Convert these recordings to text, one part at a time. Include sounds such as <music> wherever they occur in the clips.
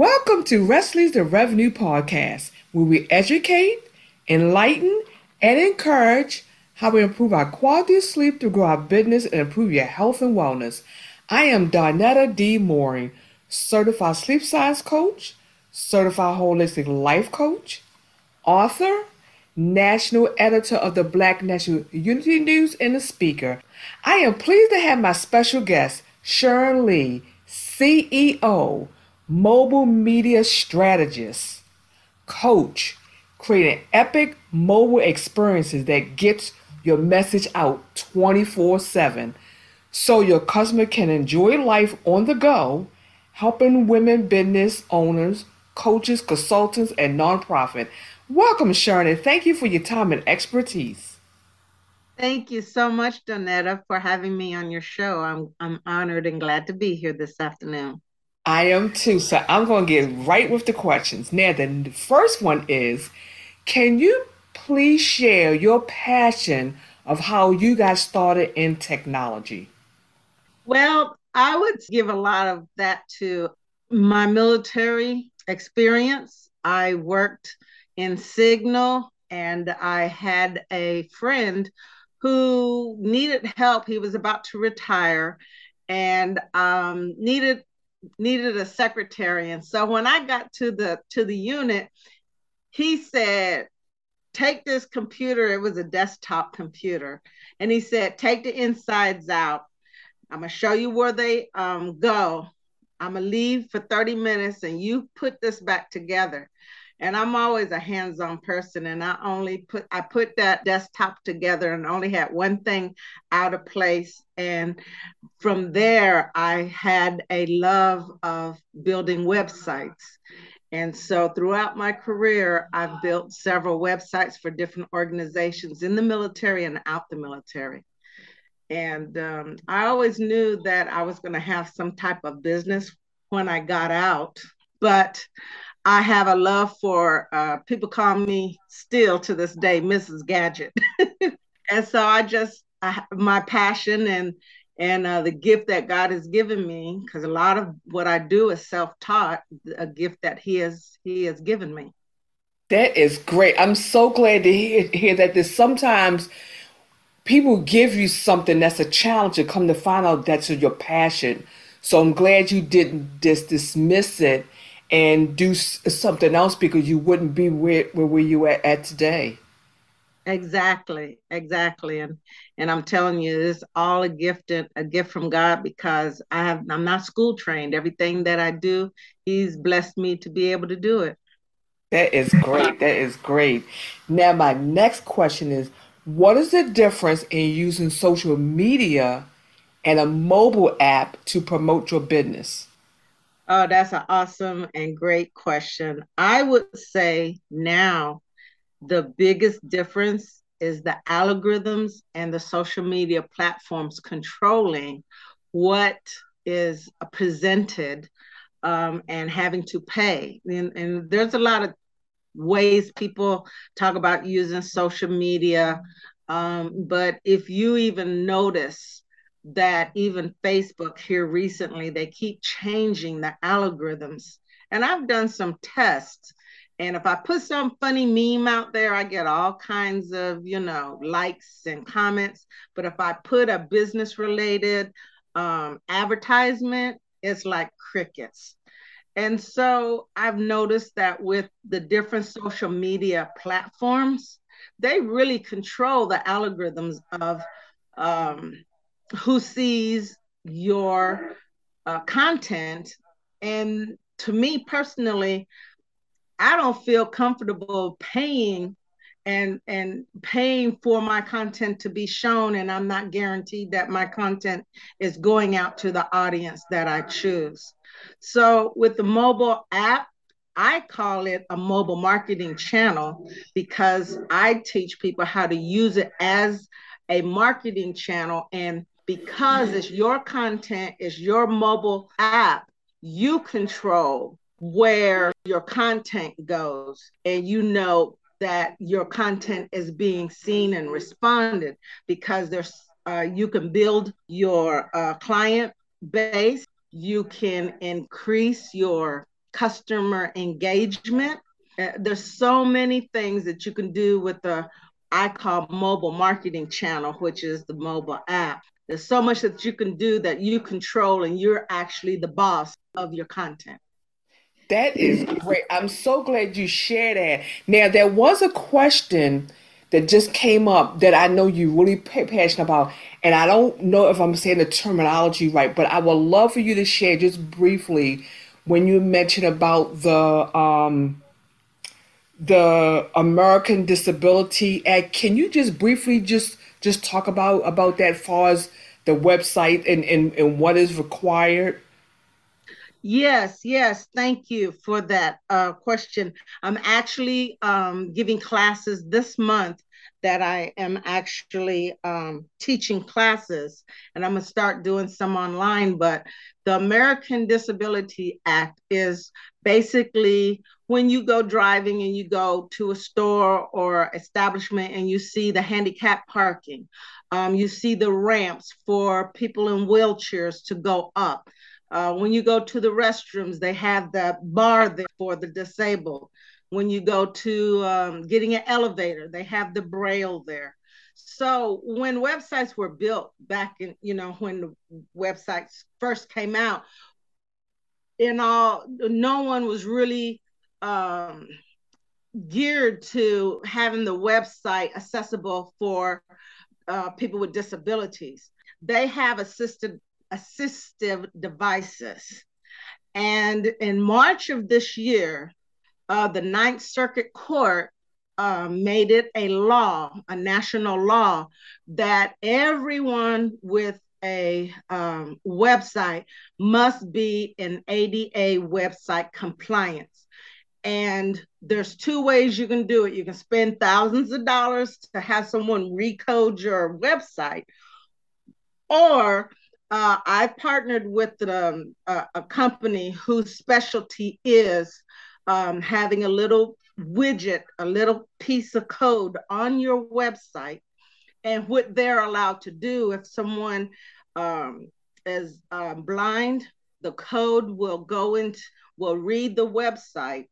Welcome to Wesley's the Revenue Podcast, where we educate, enlighten, and encourage how we improve our quality of sleep to grow our business and improve your health and wellness. I am Donetta D. Mooring, certified sleep science coach, certified holistic life coach, author, national editor of the Black National Unity News, and a speaker. I am pleased to have my special guest, Sharon Lee, CEO mobile media strategist, coach, creating epic mobile experiences that gets your message out 24/7 so your customer can enjoy life on the go, helping women business owners, coaches, consultants, and nonprofit. Welcome, Sharon, and thank you for your time and expertise. Thank you so much, Donetta, for having me on your show. I'm I'm honored and glad to be here this afternoon. I am too. So I'm going to get right with the questions. Now, the first one is Can you please share your passion of how you got started in technology? Well, I would give a lot of that to my military experience. I worked in Signal and I had a friend who needed help. He was about to retire and um, needed needed a secretary. And so when I got to the to the unit, he said, take this computer. It was a desktop computer. And he said, take the insides out. I'm gonna show you where they um, go. I'm gonna leave for 30 minutes and you put this back together and i'm always a hands-on person and i only put i put that desktop together and only had one thing out of place. And from there i had a love of building websites. And so throughout my career i've built several websites for different organizations in the military and out the military. And um, i always knew that i was going to have some type of business when i got out but I have a love for uh, people call me still to this day Mrs. Gadget, <laughs> and so I just I, my passion and and uh, the gift that God has given me, because a lot of what I do is self-taught, a gift that He has He has given me. That is great. I'm so glad to hear, hear that. There's sometimes people give you something that's a challenge to come to find out that's your passion. So I'm glad you didn't just dismiss it and do something else because you wouldn't be where, where you at, at today. Exactly, exactly, and and I'm telling you, it's all a gift and a gift from God because I have I'm not school trained. Everything that I do, He's blessed me to be able to do it. That is great. That is great. Now, my next question is, what is the difference in using social media and a mobile app to promote your business? Oh, that's an awesome and great question. I would say now the biggest difference is the algorithms and the social media platforms controlling what is presented um, and having to pay. And, and there's a lot of ways people talk about using social media. Um, but if you even notice that even Facebook here recently, they keep changing the algorithms. And I've done some tests. And if I put some funny meme out there, I get all kinds of, you know, likes and comments. But if I put a business related um, advertisement, it's like crickets. And so I've noticed that with the different social media platforms, they really control the algorithms of um, who sees your uh, content. And to me personally, I don't feel comfortable paying and and paying for my content to be shown and I'm not guaranteed that my content is going out to the audience that I choose. So with the mobile app I call it a mobile marketing channel because I teach people how to use it as a marketing channel and because it's your content, it's your mobile app, you control where your content goes and you know that your content is being seen and responded because there's uh, you can build your uh, client base you can increase your customer engagement. Uh, there's so many things that you can do with the I call mobile marketing channel, which is the mobile app. There's so much that you can do that you control, and you're actually the boss of your content. That is great. I'm so glad you shared that. Now, there was a question that just came up that I know you're really passionate about, and I don't know if I'm saying the terminology right, but I would love for you to share just briefly when you mentioned about the um, the American Disability Act. Can you just briefly just just talk about about that, far as the website and and, and what is required? Yes, yes. Thank you for that uh, question. I'm actually um, giving classes this month that I am actually um, teaching classes, and I'm to start doing some online. But the American Disability Act is basically when you go driving and you go to a store or establishment and you see the handicap parking, um, you see the ramps for people in wheelchairs to go up uh, when you go to the restrooms, they have the bar there for the disabled. When you go to um, getting an elevator, they have the braille there. So when websites were built back in, you know, when the websites first came out, in all, no one was really um, geared to having the website accessible for uh, people with disabilities. They have assisted assistive devices. And in March of this year, uh, the Ninth Circuit Court uh, made it a law, a national law, that everyone with a um, website must be in ADA website compliance. And there's two ways you can do it. You can spend thousands of dollars to have someone recode your website, or uh, I partnered with um, a, a, company whose specialty is um, having a little widget, a little piece of code on your website. And what they're allowed to do if someone um, is um, blind, the code will go into, will read the website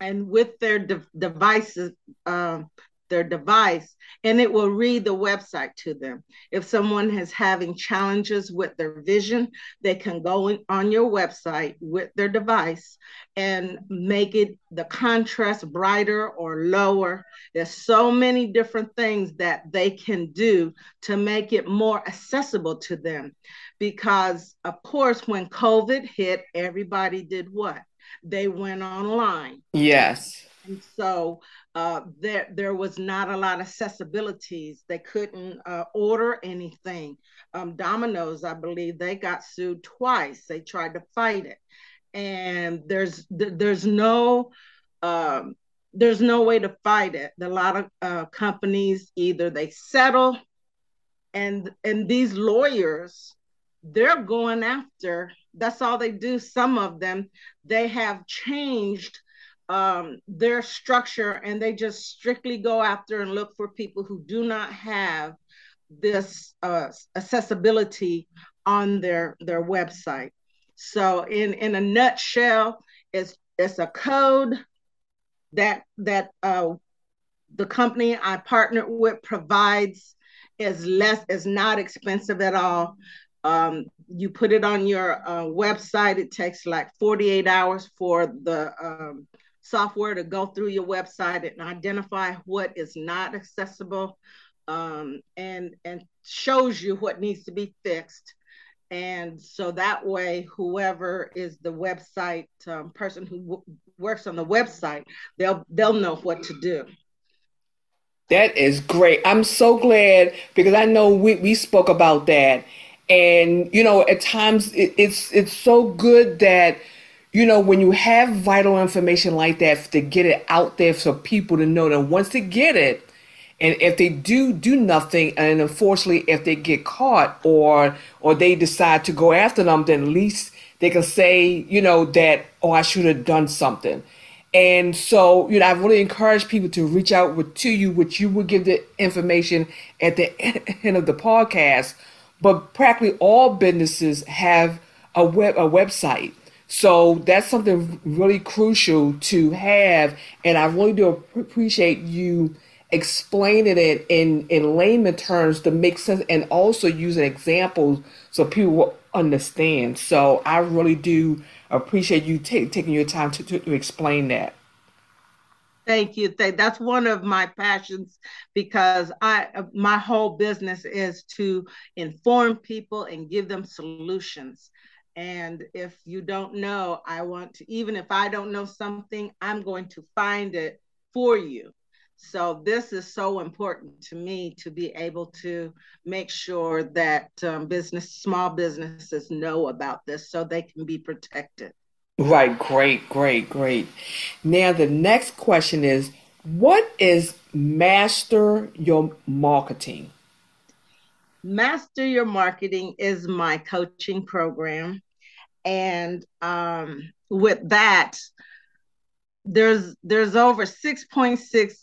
and with their de- devices, um, their device and it will read the website to them. If someone is having challenges with their vision, they can go in, on your website with their device and make it the contrast brighter or lower. There's so many different things that they can do to make it more accessible to them. Because, of course, when COVID hit, everybody did what? They went online. Yes. And so uh, there there was not a lot of accessibilities. They couldn't uh, order anything. Um, Domino's, I believe, they got sued twice. They tried to fight it, and there's there's no um, there's no way to fight it. A lot of uh, companies either they settle, and and these lawyers they're going after. That's all they do. Some of them they have changed um, their structure and they just strictly go after and look for people who do not have this uh, accessibility on their their website. So in in a nutshell, it's it's a code that that uh, the company I partnered with provides is less is not expensive at all. Um, you put it on your uh, website. It takes like 48 hours for the um, software to go through your website and identify what is not accessible um, and and shows you what needs to be fixed. And so that way whoever is the website um, person who w- works on the website they'll they'll know what to do. That is great. I'm so glad because i know we, we spoke about that. And you know at times it, it's it's so good that you know, when you have vital information like that, to get it out there for people to know that once they get it, and if they do do nothing, and unfortunately, if they get caught or or they decide to go after them, then at least they can say, you know, that oh, I should have done something. And so, you know, I really encourage people to reach out with, to you, which you will give the information at the <laughs> end of the podcast. But practically all businesses have a web a website. So that's something really crucial to have. And I really do appreciate you explaining it in, in layman terms to make sense and also using examples so people will understand. So I really do appreciate you t- taking your time to, to, to explain that. Thank you. That's one of my passions because I my whole business is to inform people and give them solutions. And if you don't know, I want to even if I don't know something, I'm going to find it for you. So this is so important to me to be able to make sure that um, business, small businesses know about this so they can be protected. Right, great, great, great. Now, the next question is what is Master Your Marketing? Master Your Marketing is my coaching program. And um, with that, there's there's over 6.6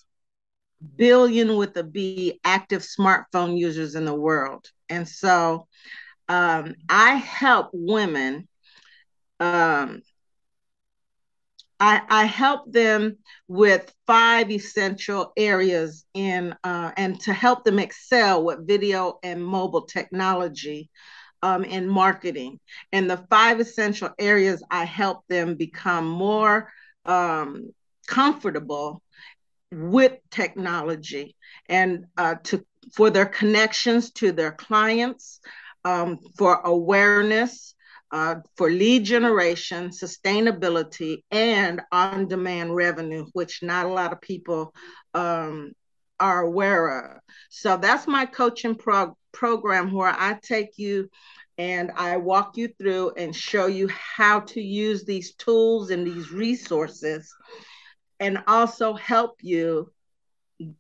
billion with a B active smartphone users in the world. And so um, I help women um, I, I help them with five essential areas in uh, and to help them excel with video and mobile technology um, in marketing. And the five essential areas I help them become more um, comfortable with technology and uh, to for their connections to their clients, um, for awareness, uh, for lead generation, sustainability, and on demand revenue, which not a lot of people um, are aware of. So that's my coaching prog- program where I take you and I walk you through and show you how to use these tools and these resources and also help you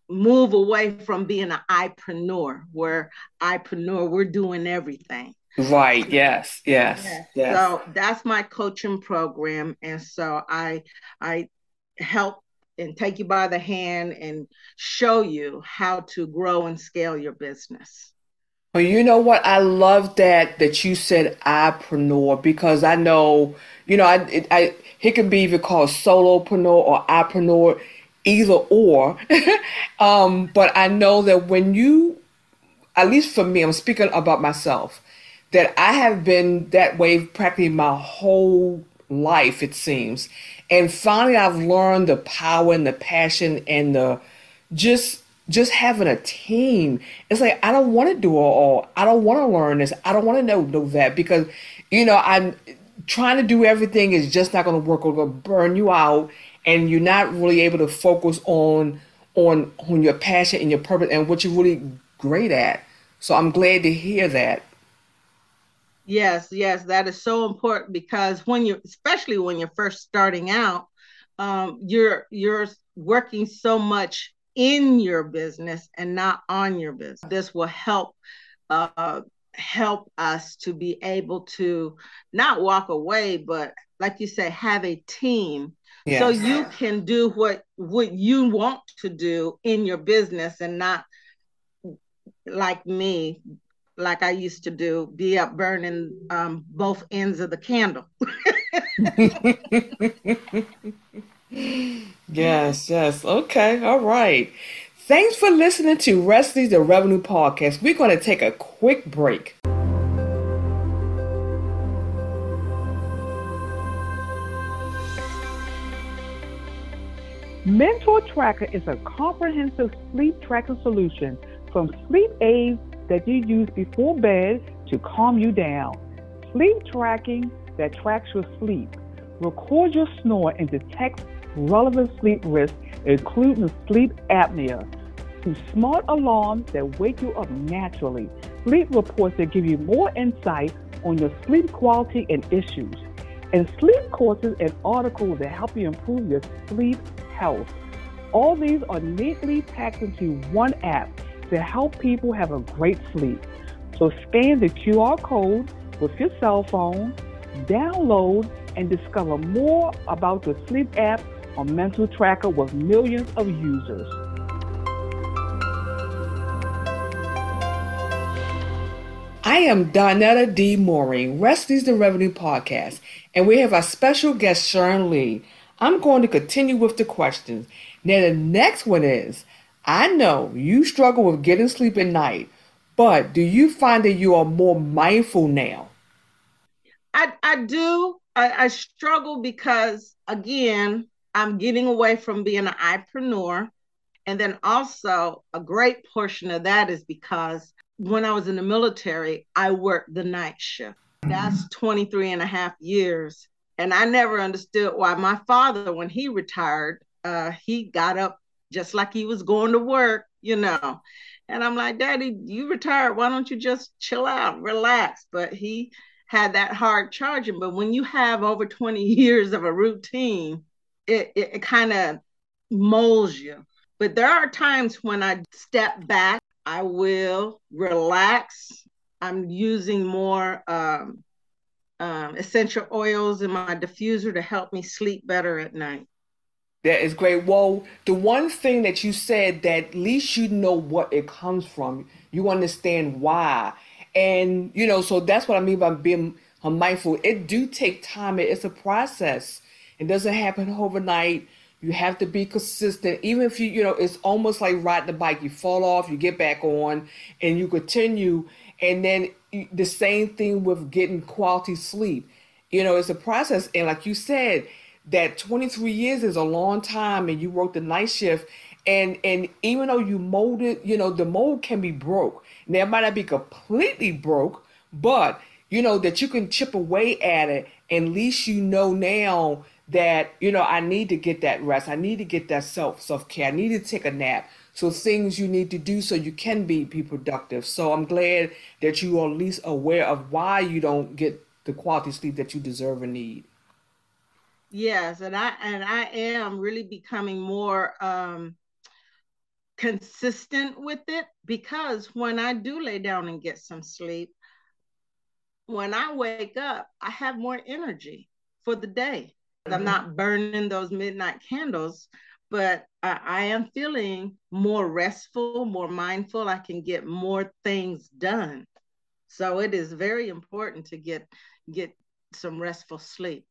move away from being an entrepreneur where entrepreneur we're doing everything Right. Yes. Yes. Yes. So that's my coaching program, and so I I help and take you by the hand and show you how to grow and scale your business. Well, you know what? I love that that you said entrepreneur because I know, you know, I it, I it can be even called solopreneur or entrepreneur, either or. <laughs> um, but I know that when you, at least for me, I'm speaking about myself that I have been that way practically my whole life, it seems. And finally, I've learned the power and the passion and the just just having a team. It's like I don't want to do it all. I don't want to learn this. I don't want to know, know that because you know I'm trying to do everything is just not going to work. It's going to burn you out, and you're not really able to focus on on on your passion and your purpose and what you're really great at. So I'm glad to hear that. Yes, yes, that is so important because when you're, especially when you're first starting out, um, you're you're working so much in your business and not on your business. This will help uh, help us to be able to not walk away, but like you say, have a team. Yes. So you can do what what you want to do in your business and not like me like I used to do, be up burning um, both ends of the candle. <laughs> <laughs> yes, yes. Okay, all right. Thanks for listening to Wesley's the Revenue Podcast. We're going to take a quick break. Mentor Tracker is a comprehensive sleep tracking solution from sleep aids that you use before bed to calm you down. Sleep tracking that tracks your sleep. Record your snore and detect relevant sleep risks, including sleep apnea. To smart alarms that wake you up naturally. Sleep reports that give you more insight on your sleep quality and issues. And sleep courses and articles that help you improve your sleep health. All these are neatly packed into one app to help people have a great sleep. So scan the QR code with your cell phone, download, and discover more about the sleep app or mental tracker with millions of users. I am Donetta D. Mooring, Wesley's the Revenue Podcast, And we have our special guest, Sharon Lee. I'm going to continue with the questions. Now, the next one is I know you struggle with getting sleep at night, but do you find that you are more mindful now? I, I do. I, I struggle because, again, I'm getting away from being an entrepreneur. And then also, a great portion of that is because when I was in the military, I worked the night shift. That's 23 and a half years. And I never understood why my father, when he retired, uh, he got up just like he was going to work, you know. And I'm like, Daddy, you retired. Why don't you just chill out, relax? But he had that hard charging. But when you have over 20 <laughs> years of a routine, it, it, it kind of molds you. But there are times when I step back, I will relax. I'm using more um, um, essential oils in my diffuser to help me sleep better at night. That is great. Well, the one thing that you said that at least you know what it comes from. You understand why. And you know, so that's what I mean by being mindful. It do take time. It's a process. It doesn't happen overnight. You have to be consistent. Even if you, you know, it's almost like riding the bike. You fall off, you get back on, and you continue. And then the same thing with getting quality sleep. You know, it's a process. And like you said, that 23 years is a long time and you work the night shift and and even though you molded you know the mold can be broke. Now it might not be completely broke but you know that you can chip away at it. And at least you know now that you know i need to get that rest. I need to get that self self-care. I need to take a nap. So things you need to do so you can be be productive. So i'm glad that you are at least aware of why you don't get the quality sleep that you deserve and need Yes, and I and I am really becoming more um consistent with it because when I do lay down and get some sleep, when I wake up, I have more energy for the day. Mm-hmm. I'm not burning those midnight candles, but I, I am feeling more restful, more mindful. I can get more things done. So it is very important to get get some restful sleep.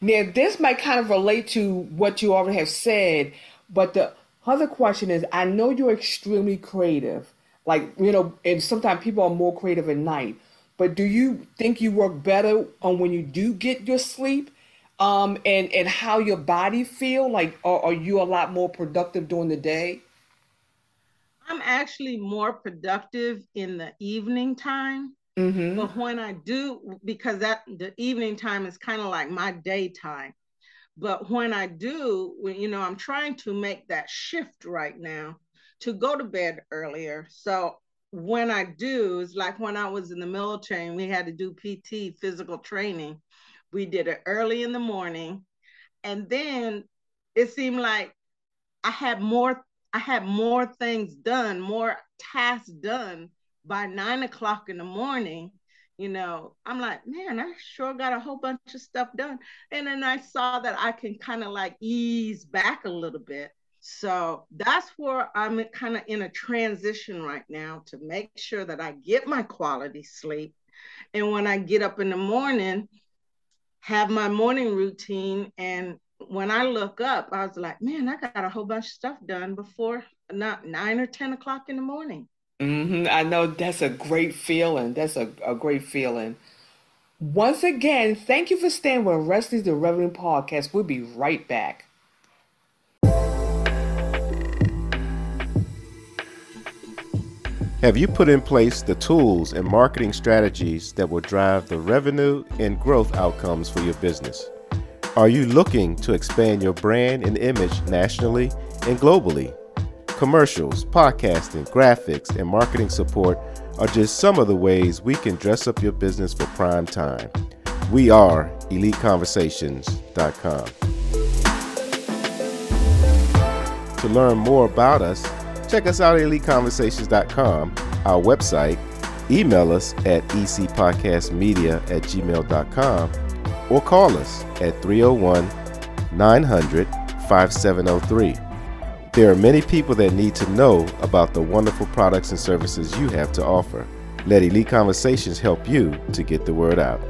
Now, this might kind of relate to what you already have said, but the other question is I know you're extremely creative. Like, you know, and sometimes people are more creative at night, but do you think you work better on when you do get your sleep? Um, and, and how your body feel? Like, are, are you a lot more productive during the day? I'm actually more productive in the evening time. Mm-hmm. But when I do, because that the evening time is kind of like my daytime. But when I do, when, you know, I'm trying to make that shift right now to go to bed earlier. So when I do, it's like when I was in the military and we had to do PT physical training. We did it early in the morning. And then it seemed like I had more, I had more things done, more tasks done by nine o'clock in the morning, you know, I'm like, man, I sure got a whole bunch of stuff done. And then I saw that I can kind of like ease back a little bit. So that's where I'm kind of in a transition right now to make sure that I get my quality sleep. And when I get up in the morning, have my morning routine. And when I look up, I was like, man, I got a whole bunch of stuff done before not nine or 10 o'clock in the morning. Mm-hmm. I know that's a great feeling. That's a, a great feeling. Once again, thank you for staying with Wesley's the Revenue Podcast. We'll be right back. Have you put in place the tools and marketing strategies that will drive the revenue and growth outcomes for your business? Are you looking to expand your brand and image nationally and globally? Commercials, podcasting, graphics, and marketing support are just some of the ways we can dress up your business for prime time. We are EliteConversations.com. To learn more about us, check us out at EliteConversations.com, our website, email us at ecpodcastmedia at gmail.com, or call us at 301 900 5703. There are many people that need to know about the wonderful products and services you have to offer. Let Elite Conversations help you to get the word out.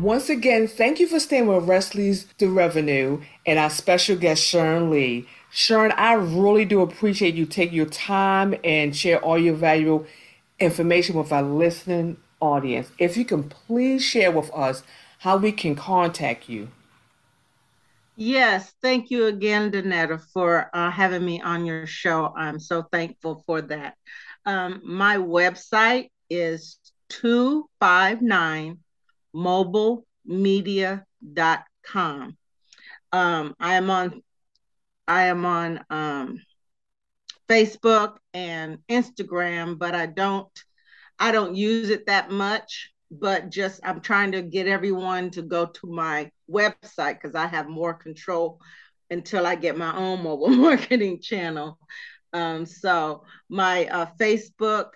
Once again, thank you for staying with Wesley's The Revenue and our special guest, Sharon Lee. Sharon, I really do appreciate you taking your time and share all your valuable information with our listening audience. If you can please share with us how we can contact you. Yes, thank you again, Danetta, for uh, having me on your show. I'm so thankful for that. Um, my website is 259mobilemedia.com. Um, I am on I am on um, Facebook and Instagram, but I don't I don't use it that much. But just I'm trying to get everyone to go to my website because I have more control until I get my own mobile <laughs> marketing channel. Um, so my uh, Facebook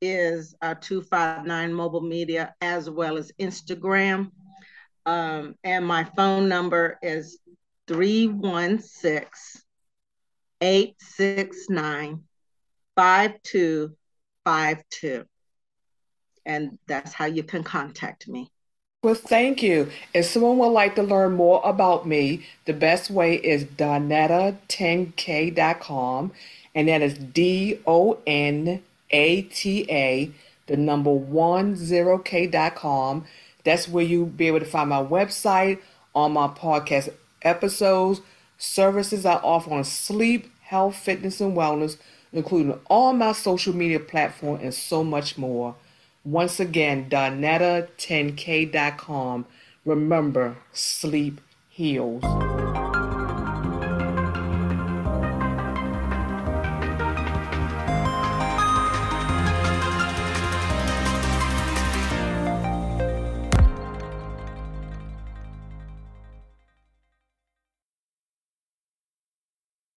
is uh, 259 Mobile Media as well as Instagram. Um, and my phone number is 316 869 5252. And that's how you can contact me. Well, thank you. If someone would like to learn more about me, the best way is donetta10k.com, and that is D O N A T A, the number one zero k.com. That's where you'll be able to find my website, all my podcast episodes, services I offer on sleep, health, fitness, and wellness, including all my social media platforms and so much more. Once again, Donetta10k.com. Remember, sleep heals.